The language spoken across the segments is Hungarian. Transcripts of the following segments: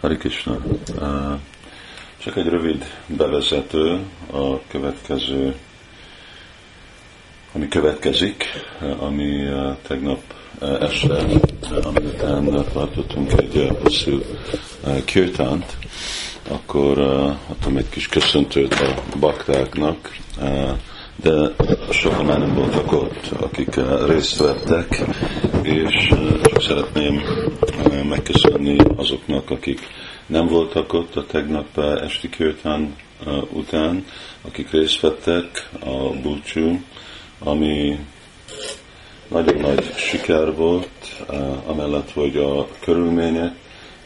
Hari Krishna. Csak egy rövid bevezető a következő, ami következik, ami tegnap este, amiután tartottunk egy hosszú kirtánt, akkor adtam egy kis köszöntőt a baktáknak, de sokan már nem voltak ott, akik részt vettek, és csak szeretném megköszönni azoknak, akik nem voltak ott a tegnap esti kirtán után, akik részt vettek a búcsú, ami nagyon nagy siker volt, amellett, hogy a körülmények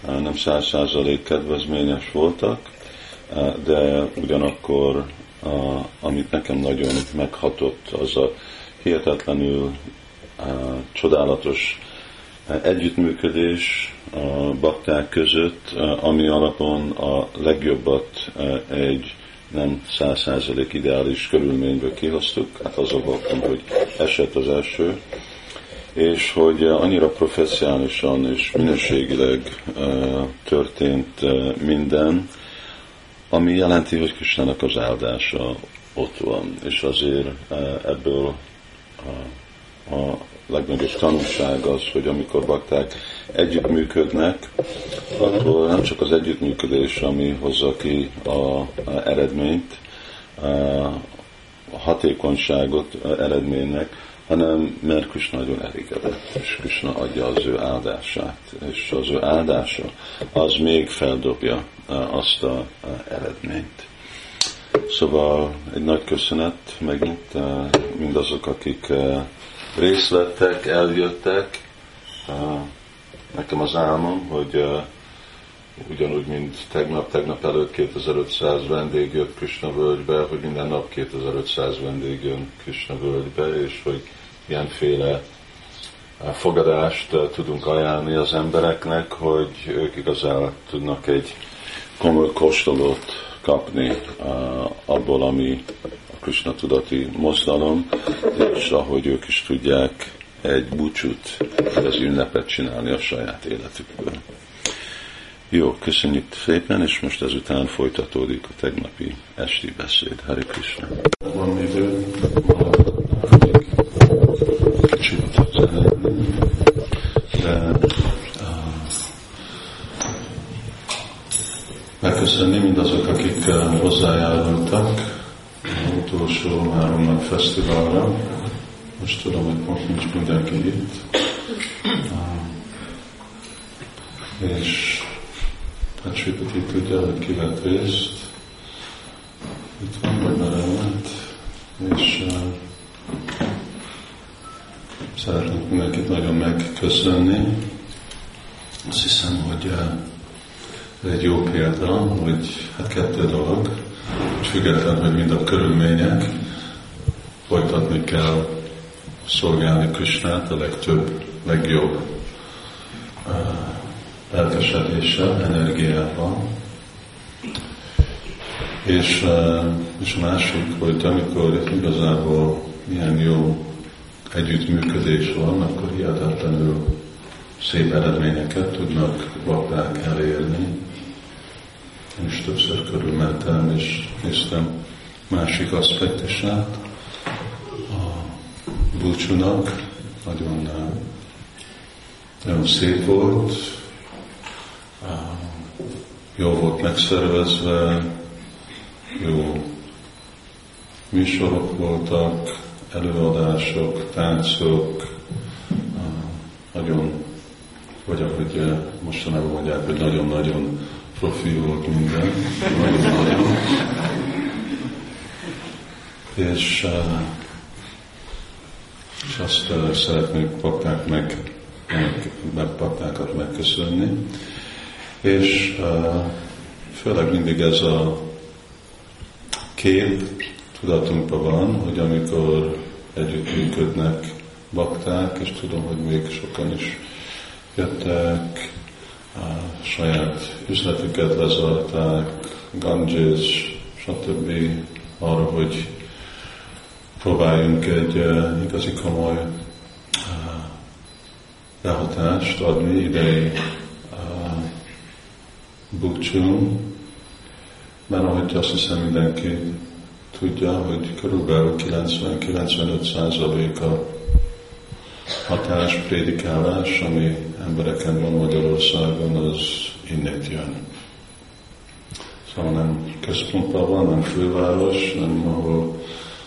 nem száz százalék kedvezményes voltak, de ugyanakkor amit nekem nagyon meghatott, az a hihetetlenül csodálatos együttműködés a bakták között, ami alapon a legjobbat egy nem száz százalék ideális körülményből kihoztuk, hát az a baktam, hogy esett az első, és hogy annyira professzionálisan és minőségileg történt minden, ami jelenti, hogy Kisnának az áldása ott van, és azért ebből a, a legnagyobb tanulság az, hogy amikor bakták együttműködnek, akkor nem csak az együttműködés, ami hozza ki a, eredményt, a hatékonyságot eredménynek, hanem mert Krishna nagyon elégedett, és Krishna adja az ő áldását, és az ő áldása az még feldobja azt a eredményt. Szóval egy nagy köszönet megint mindazok, akik részt vettek, eljöttek. Nekem az álmom, hogy ugyanúgy, mint tegnap, tegnap előtt 2500 vendég jött Krishna völgybe, hogy minden nap 2500 vendég jön Krishna völgybe, és hogy ilyenféle fogadást tudunk ajánlani az embereknek, hogy ők igazán tudnak egy komoly kóstolót kapni abból, ami a Krishna tudati mozdalom, és ahogy ők is tudják egy búcsút, az ünnepet csinálni a saját életükből. Jó, köszönjük szépen, és most ezután folytatódik a tegnapi esti beszéd. Hari Krishna. Van idő, kicsit de megköszönni mindazok, akik hozzájárultak az utolsó három nap fesztiválra. Most tudom, hogy most nincs mindenki itt. És hát Sripati tudja, hogy ki vett részt. Itt van vagy mellett. És uh, szeretnék mindenkit nagyon megköszönni. Azt hiszem, hogy uh, egy jó példa, hogy hát kettő dolog, hogy független, hogy mind a körülmények, folytatni kell szolgálni Krisnát a legtöbb, legjobb uh, lelkesedéssel, energiával. És, és a másik, hogy amikor igazából milyen jó együttműködés van, akkor hihetetlenül szép eredményeket tudnak bakták elérni. Én is többször körülmentem, és néztem másik aspektusát a búcsúnak. Nagyon, nagyon szép volt, jó volt megszervezve, jó műsorok voltak, előadások, táncok, nagyon, vagy ahogy mostanában mondják, hogy nagyon-nagyon profi volt minden, nagyon-nagyon. És, és azt szeretnék papák meg, meg, papákat megköszönni. És főleg mindig ez a kép tudatunkban van, hogy amikor együttműködnek bakták, és tudom, hogy még sokan is jöttek, a saját üzletüket lezarták, Ganges, stb. arra, hogy próbáljunk egy uh, igazi komoly uh, behatást adni idei búcsún, mert ahogy azt hiszem mindenki tudja, hogy körülbelül 90-95 a hatás, prédikálás, ami embereken van Magyarországon, az innét jön. Szóval nem központban van, nem főváros, nem ahol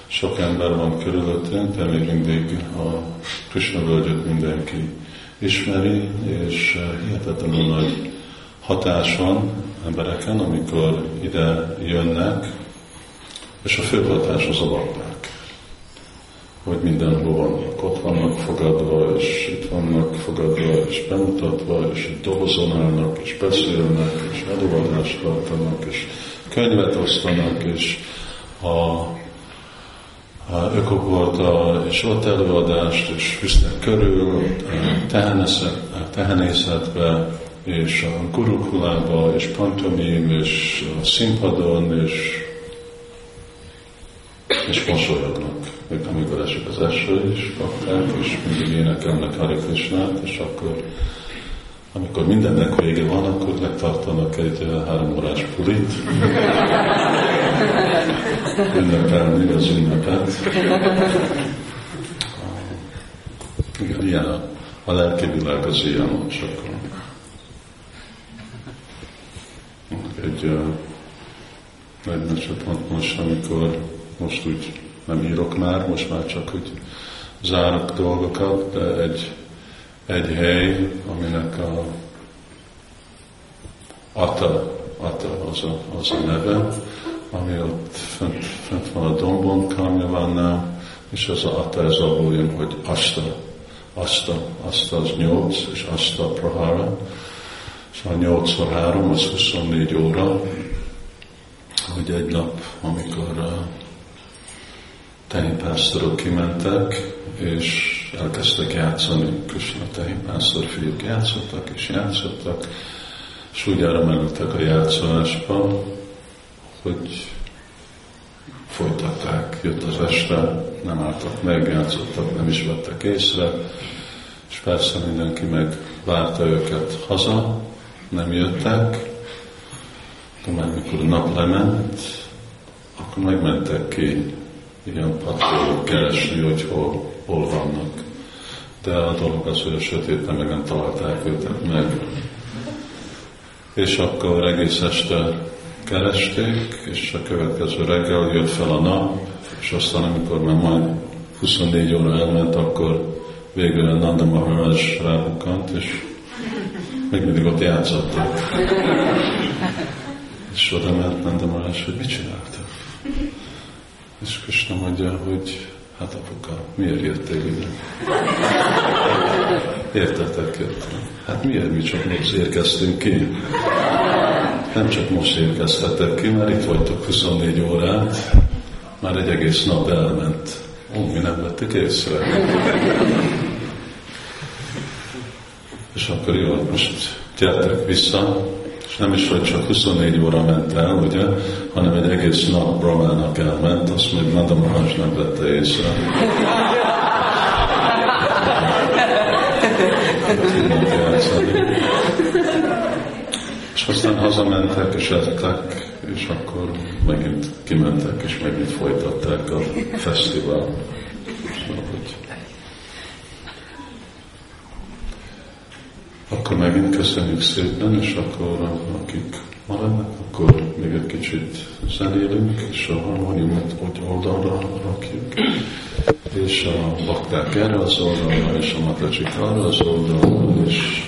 sok ember van körülöttünk, de még mindig a Krishna völgyet mindenki ismeri, és hihetetlenül nagy hatás van embereken, amikor ide jönnek, és a fő hatás az a bakták. Hogy mindenhol vannak, ott vannak fogadva, és itt vannak fogadva, és bemutatva, és itt dobozon és beszélnek, és előadást tartanak, és könyvet osztanak, és a ökokolta, és ott előadást, és visznek körül tehenészetbe, és a gurukulába, és pantomim, és a színpadon, és, és mosolyognak. Még amikor esik az eső is, kapták, és mindig énekelnek Hari Krishnát, és akkor amikor mindennek vége van, akkor megtartanak egy három órás pulit. Ünnepelni az ünnepet. Igen, ilyen a, a lelki világ az ilyen sokkal. Egy uh, egy meccset most, amikor most úgy nem írok már, most már csak úgy zárok dolgokat, de egy egy hely, aminek a Ata, Ata az a, az a neve, ami ott fent, fent van a dombon, Kamjavannál, és az a Ata ez abból jön, hogy Asta, Asta, Asta az nyolc, és Asta Prahara, szóval nyolcszor három, az 24 óra, hogy egy nap, amikor uh, tehénpásztorok kimentek, és elkezdtek játszani, Krishna tehénpásztor fiúk játszottak és játszottak, és úgy elremelültek a játszolásba, hogy folytatták, jött az este, nem álltak meg, játszottak, nem is vettek észre, és persze mindenki meg várta őket haza, nem jöttek, de már mikor a nap lement, akkor megmentek ki ilyen patrólok keresni, hogy hol, hol vannak. De a dolog az, hogy a sötétben meg nem találták őket meg. És akkor egész este keresték, és a következő reggel jött fel a nap, és aztán amikor már majd 24 óra elment, akkor végül a Nanda Maharaj rábukant, és még mindig ott játszottak. És oda ment Nanda Maharaj, hogy mit csináltak? És Krishna mondja, hogy hát apuka, miért jöttél ide? Értetek jöttem. Hát miért mi csak most érkeztünk ki? Nem csak most érkeztetek ki, mert itt vagytok 24 órát, már egy egész nap elment. Ó, mi nem vettük észre. És akkor jó, most gyertek vissza, és nem is, hogy csak 24 óra ment el, ugye, hanem egy egész nap Brahmának elment, azt még Nanda Maharaj nem vette észre. és aztán hazamentek, és ettek, és akkor megint kimentek, és megint folytatták a fesztivál. Akkor megint köszönjük szépen, és akkor akik maradnak, akkor még egy kicsit zenélünk, és a harmóniumot ott oldalra rakjuk, és a bakták erre az oldalra, és a matacsik arra az oldalra, és,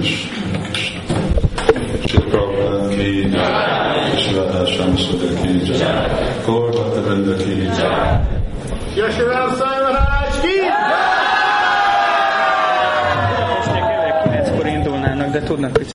és, Prabhupád ki, és Radhásám Szöde ki, Korba Tevende ki, Yashiram Sai de tudnak, hogy